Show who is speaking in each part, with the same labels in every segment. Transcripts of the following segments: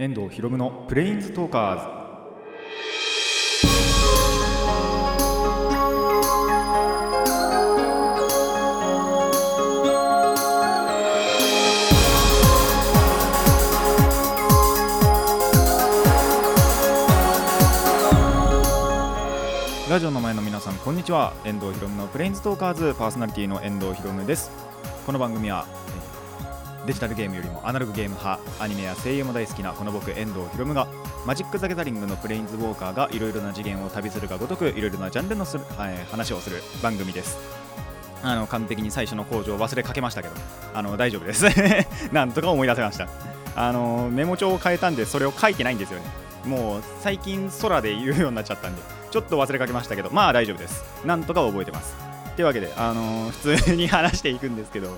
Speaker 1: 遠藤博夢のプレインズトーカーズ。ラジオの前の皆さんこんにちは。遠藤博夢のプレインズトーカーズパーソナリティの遠藤博夢です。この番組はデジタルゲームよりもアナログゲーム派アニメや声優も大好きなこの僕遠藤博夢がマジック・ザ・ギャザリングのプレインズウォーカーがいろいろな次元を旅するがごとくいろいろなジャンルのする、はい話をする番組です。あの完璧に最初の工場を忘れかけましたけどあの大丈夫です。なんとか思い出せました。あのメモ帳を変えたんでそれを書いてないんですよね。もう最近空で言うようになっちゃったんでちょっと忘れかけましたけどまあ大丈夫です。なんとか覚えてます。というわけであのー普通に話していくんですけど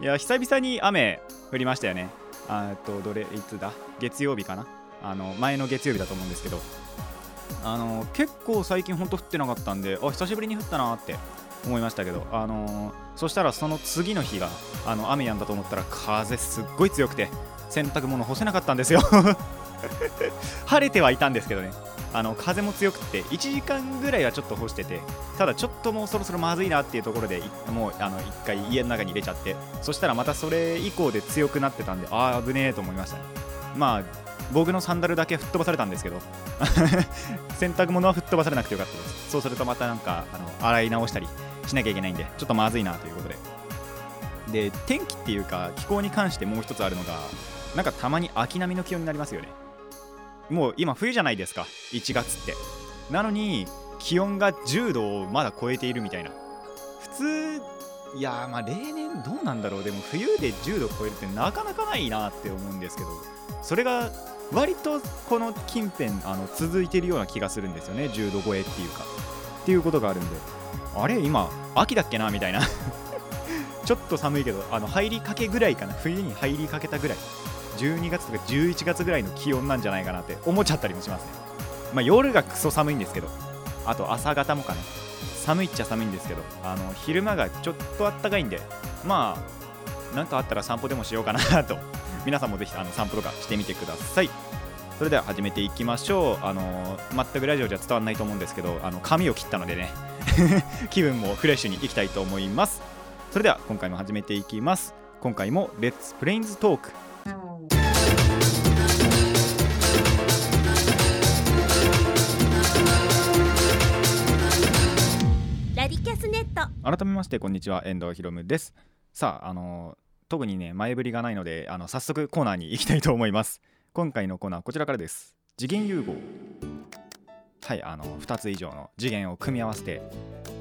Speaker 1: いや久々に雨降りましたよね。あーっとどれいつだ？月曜日かな？あの前の月曜日だと思うんですけど。あの結構最近ほんと降ってなかったんであ久しぶりに降ったなって思いましたけど。あのそしたらその次の日があの雨やんだと思ったら風すっごい強くて洗濯物干せなかったんですよ。晴れてはいたんですけどねあの風も強くて1時間ぐらいはちょっと干しててただちょっともうそろそろまずいなっていうところでもうあの1回家の中に入れちゃってそしたらまたそれ以降で強くなってたんでああ危ねえと思いましたね。まあ僕のサンダルだけ吹っ飛ばされたんですけど 洗濯物は吹っ飛ばされなくてよかったです。そうするとまたなんかあの洗い直したりしなきゃいけないんでちょっとまずいなということで。で天気っていうか気候に関してもう一つあるのがなんかたまに秋並みの気温になりますよね。もう今冬じゃないですか。1月って。なのに気温が10度をまだ超えているみたいな。普通いやまあ例年どうなんだろう。でも冬で10度超えるってなかなかないなって思うんですけどそれが割とこの近辺あの続いてるような気がするんですよね。10度超えっていうか。っていうことがあるんで。あれ今秋だっけなみたいな。ちょっと寒いけどあの入りかけぐらいかな。冬に入りかけたぐらい。12月とか11月ぐらいの気温なんじゃないかなって思っちゃったりもしますね。まあ夜がクソ寒いんですけどあと朝方もかな寒いっちゃ寒いんですけどあの昼間がちょっとあったかいんでまあなんかあったら散歩でもしようかなと。皆さんもぜひあの散歩とかしてみてください。それでは始めていきましょう。あの全くラジオじゃ伝わらないと思うんですけどあの髪を切ったのでね。気分もフレッシュにいきたいと思います。それでは今回も始めていきます。今回もレッツプレインズトーク。改めましてこんにちは遠藤ひろむです。さああの特にね前振りがないのであの早速コーナーに行きたいと思います。今回のコーナーこちらからです。次元融合。はいあの2つ以上の次元を組み合わせて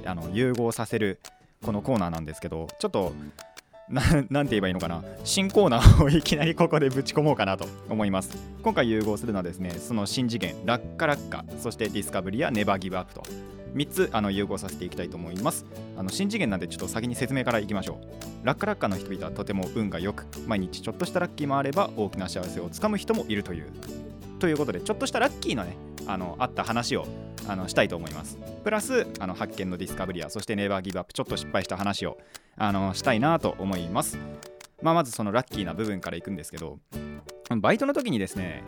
Speaker 1: あの融合させるこのコーナーなんですけどちょっとななんて言えばいいのかな。新コーナーをいきなりここでぶち込もうかなと思います。今回融合するのはですねその新次元ラッカラッカそしてディスカブリやネバーギブアップと。3つあの融合させていきたいと思います。あの新次元なんでちょっと先に説明からいきましょう。ラッカラッカの人々はとても運が良く毎日ちょっとしたラッキーもあれば大きな幸せをつかむ人もいるという。ということでちょっとしたラッキーのねあのあった話をあのしたいと思います。プラスあの発見のディスカブリアそしてネイバーギブアップちょっと失敗した話をあのしたいなと思います。まあまずそのラッキーな部分からいくんですけどバイトの時にですね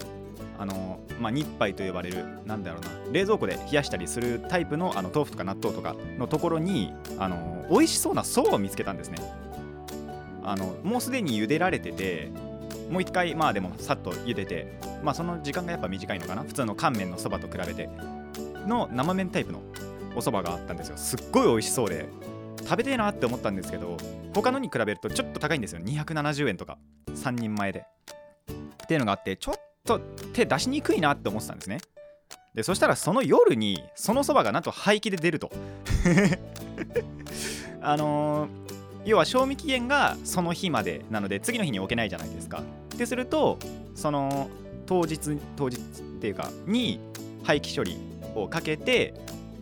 Speaker 1: あの、まあ、日杯と呼ばれるなんだろうな冷蔵庫で冷やしたりするタイプのあの豆腐とか納豆とかのところにあの美味しそうなそばを見つけたんですね。あのもうすでに茹でられててもう一回まあでもさっと茹でてまあその時間がやっぱ短いのかな普通の乾麺のそばと比べての生麺タイプのお蕎麦があったんですよ。すっごい美味しそうで食べてえなって思ったんですけど他のに比べるとちょっと高いんですよ。270円とか。3人前で。っていうのがあってちょっと手出しにくいなって思ってたんですね。でそしたらその夜にそのそばがなんと廃棄で出ると。あのー要は賞味期限がその日までなので次の日に置けないじゃないですか。ってするとその当日当日っていうかに廃棄処理をかけて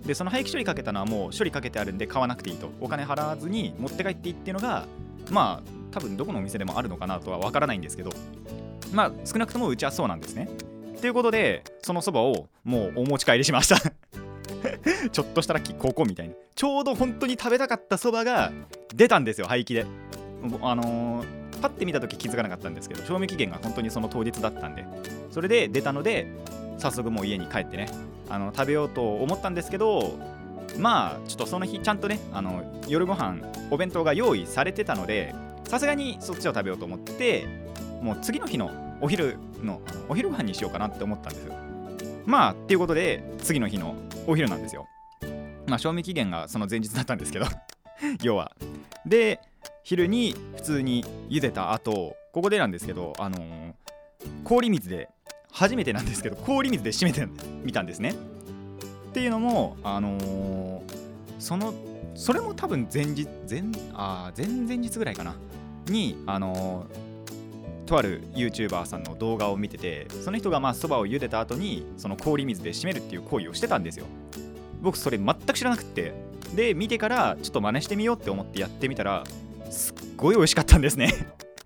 Speaker 1: でその廃棄処理かけたのはもう処理かけてあるんで買わなくていいと。お金払わずに持って帰っていいっていうのがまあ多分どこのお店でもあるのかなとは分からないんですけど。まあ少なくともうちはそうなんですね。ということでそのそばをもうお持ち帰りしました。ちょっとしたラッキーここみたいな。ちょうど本当に食べたかったそばが出たんですよ廃棄で。あのーパッて見た時気づかなかったんですけど賞味期限が本当にその当日だったんで。それで出たので早速もう家に帰ってね。あの食べようと思ったんですけどまあちょっとその日ちゃんとねあの夜ご飯お弁当が用意されてたのでさすがにそっちを食べようと思ってもう次の日のお昼のお昼ご飯にしようかなって思ったんです。まあっていうことで次の日のお昼なんですよ。まあ賞味期限がその前日だったんですけど。要は。で昼に普通に茹でた後ここでなんですけどあのー氷水で初めてなんですけど氷水で締めてみたんですね。っていうのもあのーそのそれも多分前日前あ前々日ぐらいかな。にあのーとある YouTuber さんの動画を見ててその人がまあそばを茹でた後にその氷水で締めるっていう行為をしてたんですよ。僕それ全く知らなくって。で見てからちょっと真似してみようって思ってやってみたらすっごい美味しかったんですね。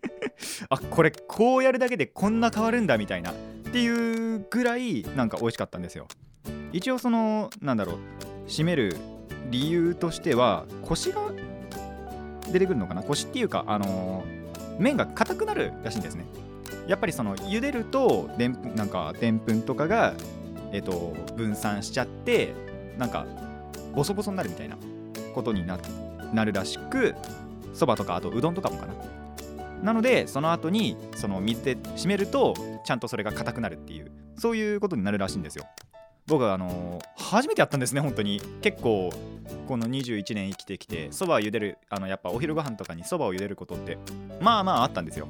Speaker 1: あこれこうやるだけでこんな変わるんだみたいなっていうぐらいなんか美味しかったんですよ。一応そのなんだろう締める理由としてはコシが出てくるのかな？コシっていうかあのー麺が硬くなるらしいんですね。やっぱりその茹でるとでんなんかでんぷんとかがえっと分散しちゃってなんかボソボソになるみたいなことにななるらしくそばとかあとうどんとかもかな。なのでその後にその水で締めるとちゃんとそれが硬くなるっていうそういうことになるらしいんですよ。僕はあのー初めてやったんですね本当に。結構この21年生きてきてそばを茹でるあのやっぱお昼ご飯とかにそばを茹でることってまあまああったんですよ。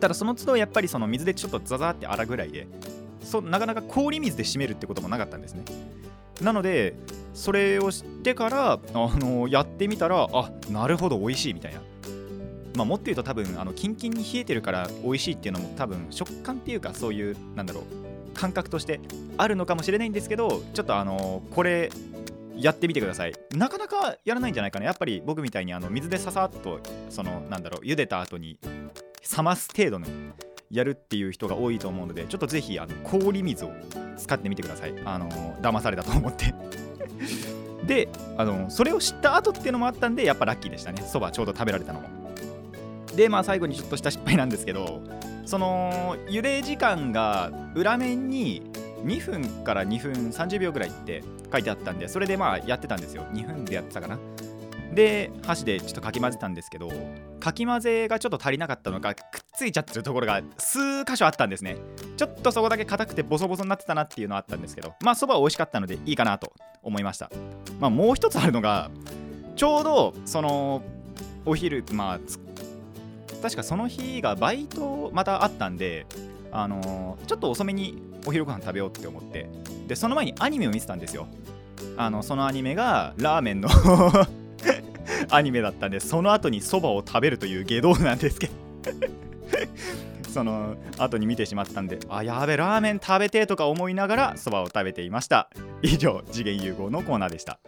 Speaker 1: ただその都度やっぱりその水でちょっとザザーって洗うぐらいでそなかなか氷水で締めるってこともなかったんですね。なのでそれを知ってからあのやってみたらあなるほど美味しいみたいな。まあ、もっと言うと多分あのキンキンに冷えてるから美味しいっていうのも多分食感っていうかそういうなんだろう感覚としてあるのかもしれないんですけどちょっとあのこれやってみてください。なかなかやらないんじゃないかな。やっぱり僕みたいにあの水でささっとそのなんだろう茹でた後に冷ます程度のやるっていう人が多いと思うのでちょっとぜひあの氷水を使ってみてください。あの騙されたと思って。であのそれを知った後っていうのもあったんでやっぱラッキーでしたね。そばちょうど食べられたのも。でまあ最後にちょっとした失敗なんですけどその茹で時間が裏面に2分から2分30秒ぐらいって書いてあったんでそれでまあやってたんですよ。2分でやってたかな。で箸でちょっとかき混ぜたんですけどかき混ぜがちょっと足りなかったのかくっついちゃってるところが数箇所あったんですね。ちょっとそこだけ硬くてボソボソになってたなっていうのはあったんですけどまあそばは美味しかったのでいいかなと思いました。まあもう一つあるのがちょうどそのお昼まあ確かその日がバイトまたあったんであのーちょっと遅めにお昼ご飯食べようって思ってでその前にアニメを見てたんですよ。あのそのアニメがラーメンの アニメだったんでその後にそばを食べるという下道なんですけど。その後に見てしまったんであやべラーメン食べてとか思いながらそばを食べていました。以上次元融合のコーナーでした。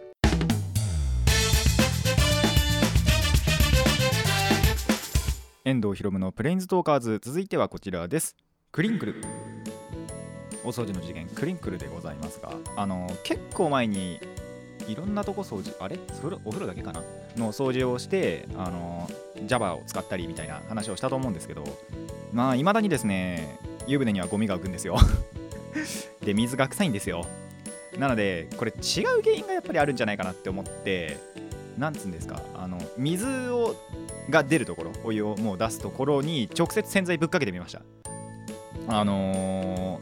Speaker 1: 遠藤ひろむのプレインズトーカーズ続いてはこちらです。クリンクル。お掃除の次元クリンクルでございますがあの結構前にいろんなとこ掃除あれ？それお風呂だけかな？の掃除をしてあの Java を使ったりみたいな話をしたと思うんですけどまあいまだにですね湯船にはゴミが浮くんですよ。で水が臭いんですよ。なのでこれ違う原因がやっぱりあるんじゃないかなって思ってなんつうんですかあの水をが出るところお湯をもう出すところに直接洗剤ぶっかけてみました。あの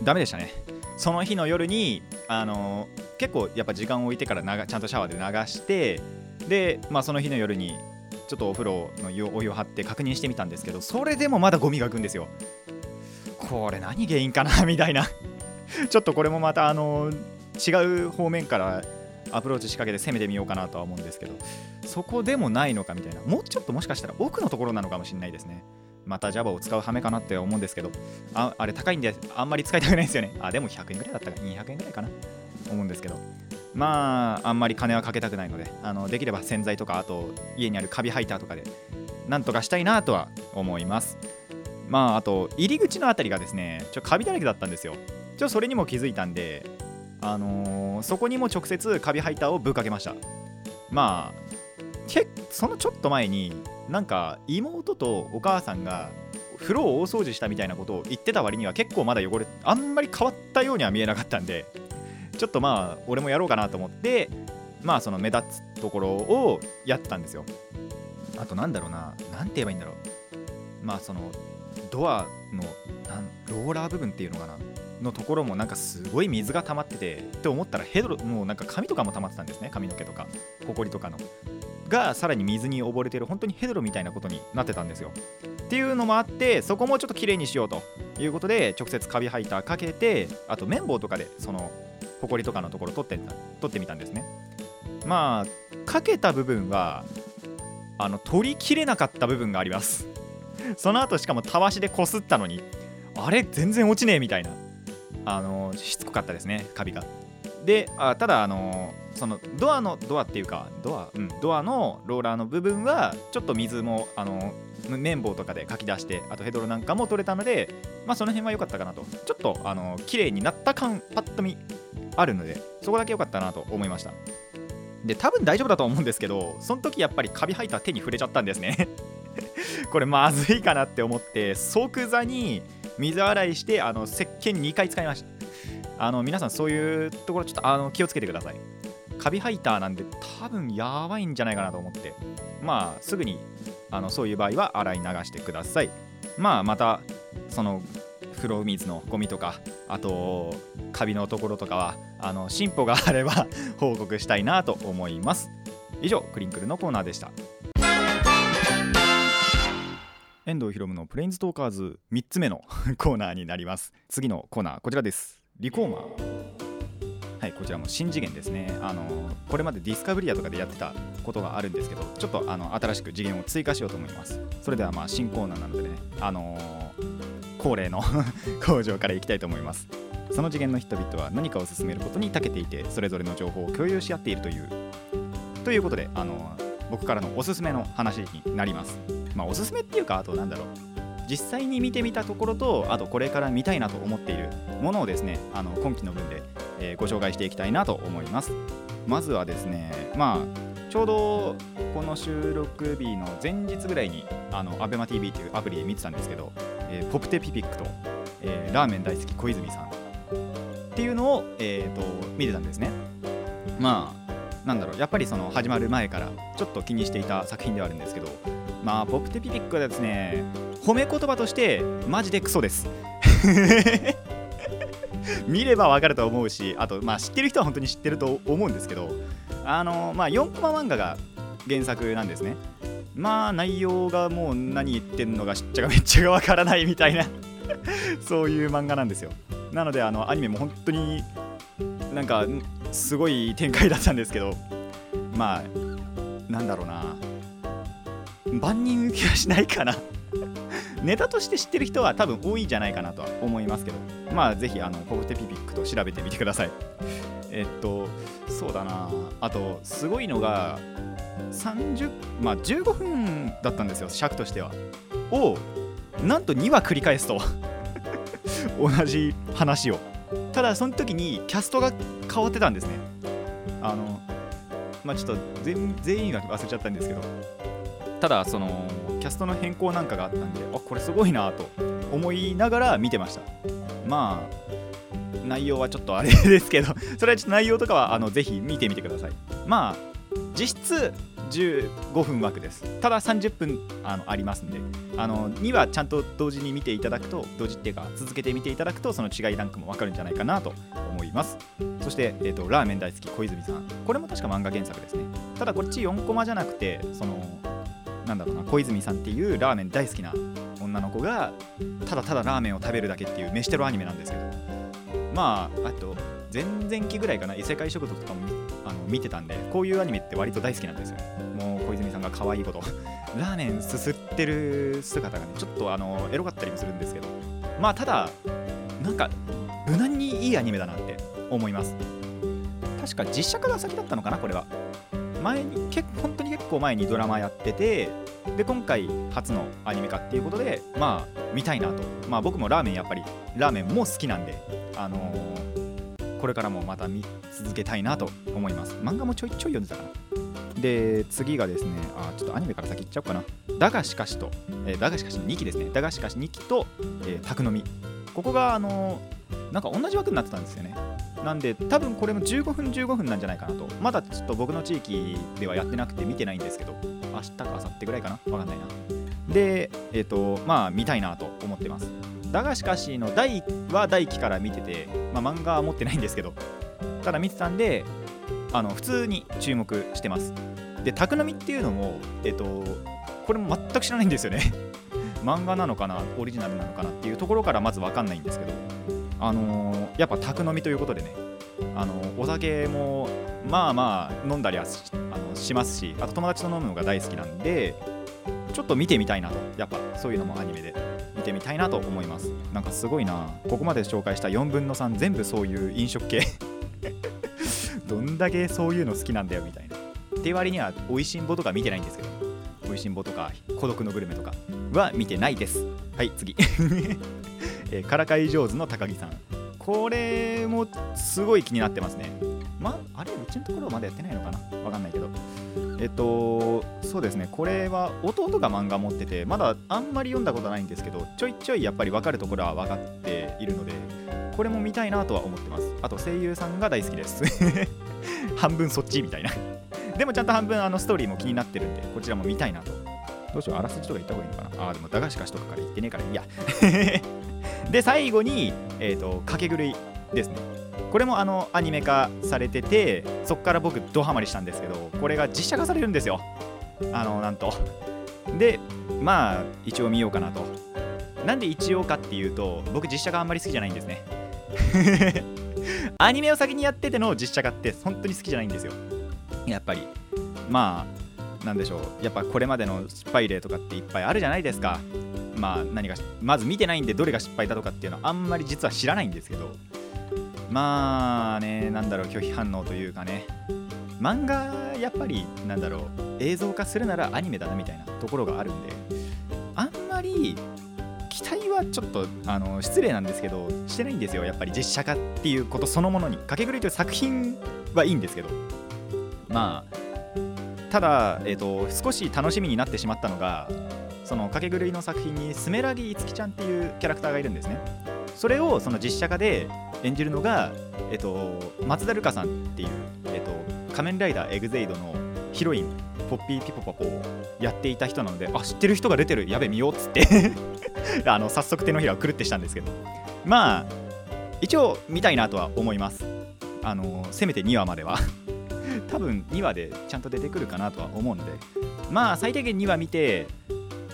Speaker 1: ー、ダメでしたね。その日の夜に、あのー結構やっぱ時間を置いてからながちゃんとシャワーで流してで、まあ、その日の夜にちょっとお風呂のお湯を張って確認してみたんですけどそれでもまだゴミが浮くんですよ。これ何原因かな？みたいな。ちょっとこれもまたあのー違う方面からアプローチ仕掛けて攻めてみようかなとは思うんですけどそこでもないのかみたいな。もうちょっともしかしたら奥のところなのかもしれないですね。また Java を使う羽目かなって思うんですけどああれ高いんであんまり使いたくないですよね。あでも100円ぐらいだったか200円ぐらいかな。思うんですけど。まああんまり金はかけたくないのであのできれば洗剤とかあと家にあるカビハイターとかでなんとかしたいなとは思います。まああと入り口のあたりがですねちょカビだらけだったんですよ。ちょそれにも気づいたんであのーそこにも直接カビハイターをぶっかけました。まあけそのちょっと前になんか妹とお母さんが風呂を大掃除したみたいなことを言ってた割には結構まだ汚れあんまり変わったようには見えなかったんでちょっとまあ俺もやろうかなと思ってまあその目立つところをやったんですよ。あとなんだろうななんて言えばいいんだろう。まあそのドアのローラー部分っていうのかなのところもなんかすごい水が溜まっててって思ったらヘドロもうなんか髪とかも溜まってたんですね。髪の毛とかほこりとかの。がさらに水に溺れてる本当にヘドロみたいなことになってたんですよ。っていうのもあってそこもちょっと綺麗にしようということで直接カビハイターかけてあと綿棒とかでそのほこりとかのところ取って取ってみたんですね。まあかけた部分はあの取りきれなかった部分があります。その後しかもたわしでこすったのにあれ全然落ちねえみたいな。あのしつこかったですねカビが。であただあのそのドアのドアっていうかドアうんドアのローラーの部分はちょっと水もあの綿棒とかでかき出してあとヘドロなんかも取れたのでまあその辺は良かったかなと。ちょっとあの綺麗になった感パッと見あるのでそこだけ良かったなと思いました。で多分大丈夫だと思うんですけどその時やっぱりカビ生えた手に触れちゃったんですね。これまずいかなって思って即座に水洗いしてあの石鹸2回使いました。あの皆さんそういうところちょっとあの気をつけてください。カビハイターなんで多分やばいんじゃないかなと思って。まあすぐにあのそういう場合は洗い流してください。まあまたその風呂水のゴミとかあとカビのところとかはあの進歩があれば 報告したいなと思います。以上クリンクルのコーナーでした。遠藤ひろむのプレインズトーカーズ3つ目の コーナーになります。次のコーナーこちらです。リコーマー。はいこちらも新次元ですね。あのこれまでディスカブリアとかでやってたことがあるんですけどちょっとあの新しく次元を追加しようと思います。それではまあ新コーナーなのでねあのー、恒例の 工場からいきたいと思います。その次元の人々は何かを進めることに長けていてそれぞれの情報を共有し合っているという。ということであの僕からのおすすめの話になります。まあおすすめっていうかあとなんだろう。実際に見てみたところとあとこれから見たいなと思っているものをですねあの今期の分で、えー、ご紹介していきたいなと思います。まずはですねまあちょうどこの収録日の前日ぐらいにあの ABEMATV というアプリで見てたんですけど、えー、ポプテピピックと、えー、ラーメン大好き小泉さんっていうのを、えーと、と見てたんですね。まあなんだろうやっぱりその始まる前からちょっと気にしていた作品ではあるんですけどまあポプテピピックはですね褒め言葉としてマジでクソです。見ればわかると思うしあとまあ知ってる人は本当に知ってると思うんですけどあのまあ4コマ漫画が原作なんですね。まあ内容がもう何言ってんのがしっちゃがめっちゃがわからないみたいな そういう漫画なんですよ。なのであのアニメも本当になんかすごい展開だったんですけどまあなんだろうな。万人受けはしないかな。ネタとして知ってる人は多分多いんじゃないかなとは思いますけど。まあぜひあのポフテピピックと調べてみてください。えっとそうだな。あとすごいのが30まあ15分だったんですよ尺としては。をなんと2話繰り返すと。同じ話を。ただその時にキャストが変わってたんですね。あのまあちょっと全員は忘れちゃったんですけど。ただそのキャストの変更なんかがあったんであこれすごいなと思いながら見てました。まあ内容はちょっとあれですけど それはちょっと内容とかはあのぜひ見てみてくださいまあ実質15分枠です。ただ30分あのありますんであの2はちゃんと同時に見ていただくと同時っていうか続けて見ていただくとその違いランクも分かるんじゃないかなと思います。そして、えーと、ラーメン大好き小泉さん。これも確か漫画原作ですね。ただこっち4コマじゃなくてそのなんだろうな小泉さんっていうラーメン大好きな女の子がただただラーメンを食べるだけっていう飯テロアニメなんですけど。まああと前々期ぐらいかな異世界食堂とかもあの見てたんでこういうアニメって割と大好きなんですよ。もう小泉さんが可愛いこと。ラーメンすすってる姿がねちょっとあのエロかったりもするんですけど。まあただなんか無難にいいアニメだなって思います。確か実写化が先だったのかなこれは。前に結本当に結構前にドラマやっててで今回初のアニメ化っていうことでまあ見たいなと。まあ僕もラーメンやっぱりラーメンも好きなんであのー、これからもまた見続けたいなと思います。漫画もちょいちょい読んでたかな。で次がですねあちょっとアニメから先行っちゃおうかな。だがしかしと、えーだがしかしの2期ですね。だがしかし2期と、えー、宅飲み。ここがあのなんか同じ枠になってたんですよね。なんで多分これも15分15分なんじゃないかなと。まだちょっと僕の地域ではやってなくて見てないんですけど。明日か明後日ぐらいかな？わかんないな。でえっ、とまあ見たいなと思ってます。だがしかしの第1は第1期から見てて、まあ、漫画は持ってないんですけど。ただ見てたんであの普通に注目してます。で宅飲みっていうのもえっ、とこれも全く知らないんですよね。漫画なのかな？オリジナルなのかな？っていうところからまず分かんないんですけど。あのーやっぱ宅飲みということでねあのお酒もまあまあ飲んだりはしあのしますしあと友達と飲むのが大好きなんでちょっと見てみたいなとやっぱそういうのもアニメで見てみたいなと思います。なんかすごいなここまで紹介した4分の3全部そういう飲食系。どんだけそういうの好きなんだよみたいな。って割には「おいしんぼ」とか見てないんですけど「おいしんぼ」とか「孤独のグルメ」とかは見てないです。はい次。えーからかい上手の高木さん。これもすごい気になってますね。まあれうちのところはまだやってないのかな？わかんないけど。えっとそうですね。これは弟が漫画持っててまだあんまり読んだことないんですけどちょいちょいやっぱり分かるところは分かっているのでこれも見たいなとは思ってます。あと声優さんが大好きです。半分そっちみたいな。でもちゃんと半分あのストーリーも気になってるんでこちらも見たいなと。どうしようあらすじとか言った方がいいのかな？あーでも駄菓子菓子とかから言ってねえからいいや。で最後にえっ、と掛け狂いですね。これもあのアニメ化されててそっから僕ドハマりしたんですけどこれが実写化されるんですよ。あのなんと。でまあ一応見ようかなと。なんで一応かっていうと僕実写化あんまり好きじゃないんですね。アニメを先にやってての実写化って本当に好きじゃないんですよ。やっぱり。まあなんでしょう。やっぱこれまでの失敗例とかっていっぱいあるじゃないですか。まあ何かまず見てないんでどれが失敗だとかっていうのはあんまり実は知らないんですけどまあねなんだろう拒否反応というかね。漫画やっぱりなんだろう映像化するならアニメだなみたいなところがあるんであんまり期待はちょっとあの失礼なんですけどしてないんですよ。やっぱり実写化っていうことそのものに掛け狂いという作品はいいんですけど。まあただ、えー、と少し楽しみになってしまったのがその掛け狂いの作品にスメラギいつきちゃんっていうキャラクターがいるんですね。それをその実写化で演じるのが、えっと、松田瑠香さんっていう、えっと、仮面ライダーエグゼイドのヒロインポッピーピポパポをやっていた人なのであ知ってる人が出てるやべ見ようっつって。あの早速手のひらをくるってしたんですけど。まあ一応見たいなとは思います。あのせめて2話までは。多分2話でちゃんと出てくるかなとは思うので。まあ最低限2話見て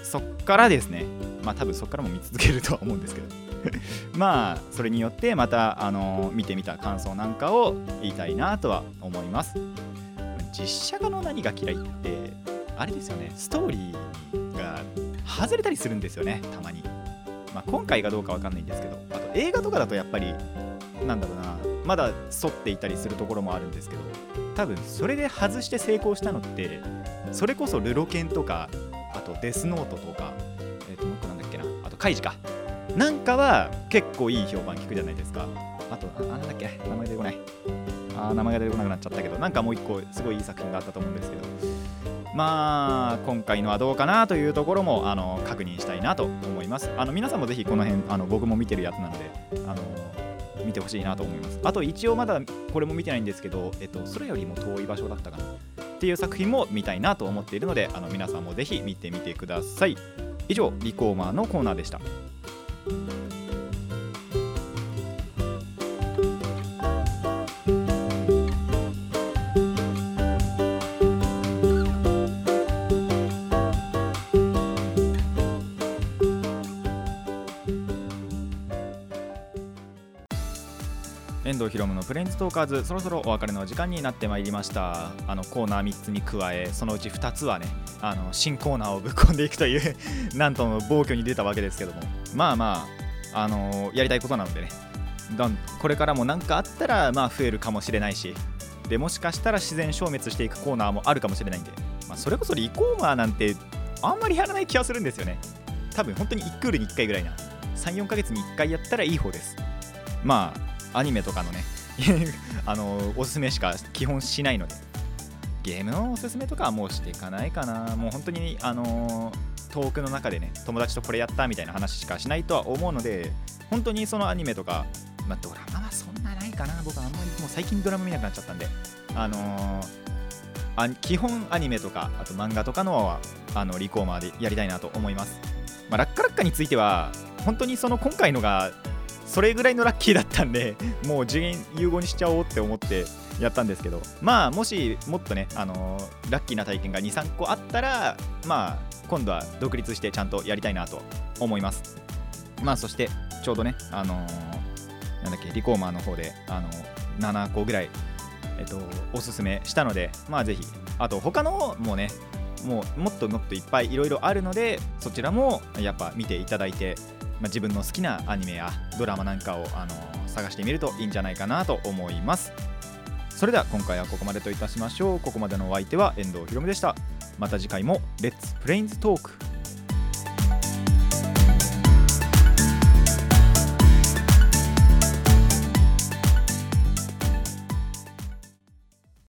Speaker 1: そっからですね。まあ多分そっからも見続けるとは思うんですけど。まあそれによってまたあの見てみた感想なんかを言いたいなとは思います。実写化の何が嫌いってあれですよね。ストーリーが外れたりするんですよね。たまに、まあ、今回がどうかわかんないんですけど。あと映画とかだとやっぱりなんだろうな。まだ沿っていたりするところもあるんですけど。多分それで外して成功したのってそれこそルロケンとかあとデスノートとかえっ、ともう一個なんだっけな。あとカイジか。なんかは結構いい評判聞くじゃないですか。あとあなんだっけ。名前出てこない。あ名前が出てこなくなっちゃったけど。なんかもう一個すごいいい作品があったと思うんですけど。まあ今回のはどうかなというところもあの確認したいなと思います。あの皆さんもぜひこの辺あの僕も見てるやつなのであの見てほしいなと思います。あと一応まだこれも見てないんですけど、えっと、それよりも遠い場所だったかな。っていう作品も見たいなと思っているのであの皆さんもぜひ見てみてください。以上リコーマーのコーナーでした。遠藤ひろむのプレインズトーカーズ。そろそろお別れの時間になってまいりました。あのコーナー3つに加えそのうち2つはねあの新コーナーをぶっ込んでいくという なんとも暴挙に出たわけですけども。まあまああのやりたいことなのでね。どんこれからも何かあったらまあ増えるかもしれないし。でもしかしたら自然消滅していくコーナーもあるかもしれないんで、まあ、それこそリコーマーなんてあんまりやらない気がするんですよね。多分本当に1クールに1回ぐらいな。34ヶ月に1回やったらいい方です。まあアニメとかのね あのおすすめしか基本しないので。ゲームのおすすめとかはもうしていかないかな。もう本当にあの、トークの中でね友達とこれやったみたいな話しかしないとは思うので本当にそのアニメとか、まあ、ドラマはそんなないかな。僕はあんまりもう最近ドラマ見なくなっちゃったんで。あの、あ基本アニメとかあと漫画とかのはあのリコーマーでやりたいなと思います、まあ、ラッカラッカについては本当にその今回のがそれぐらいのラッキーだったんでもう次元融合にしちゃおうって思ってやったんですけどまあもしもっとね、あのー、ラッキーな体験が23個あったらまあ今度は独立してちゃんとやりたいなと思います。まあそしてちょうどねあのー、なんだっけリコーマーの方で、あのー、7個ぐらいえっとおすすめしたのでまあぜひあと他のもねもうもっともっといっぱいいろいろあるのでそちらもやっぱ見ていただいて、まあ、自分の好きなアニメやドラマなんかを、あの探してみるといいんじゃないかなと思います。それでは今回はここまでといたしましょう。ここまでのお相手は遠藤ひろむでした。また次回もレッツプレインズトーク